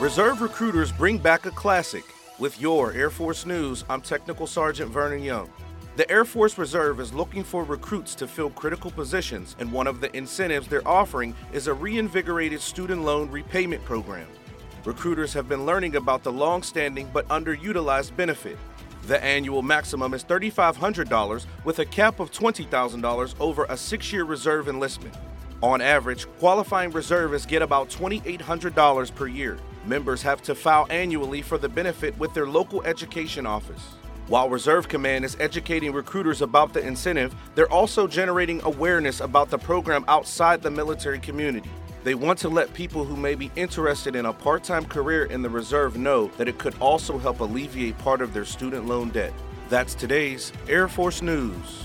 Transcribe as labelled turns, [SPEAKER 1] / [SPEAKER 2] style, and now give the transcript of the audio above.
[SPEAKER 1] Reserve recruiters bring back a classic. With your Air Force News, I'm Technical Sergeant Vernon Young. The Air Force Reserve is looking for recruits to fill critical positions, and one of the incentives they're offering is a reinvigorated student loan repayment program. Recruiters have been learning about the long standing but underutilized benefit. The annual maximum is $3,500 with a cap of $20,000 over a six year reserve enlistment. On average, qualifying reservists get about $2,800 per year. Members have to file annually for the benefit with their local education office. While Reserve Command is educating recruiters about the incentive, they're also generating awareness about the program outside the military community. They want to let people who may be interested in a part time career in the Reserve know that it could also help alleviate part of their student loan debt. That's today's Air Force News.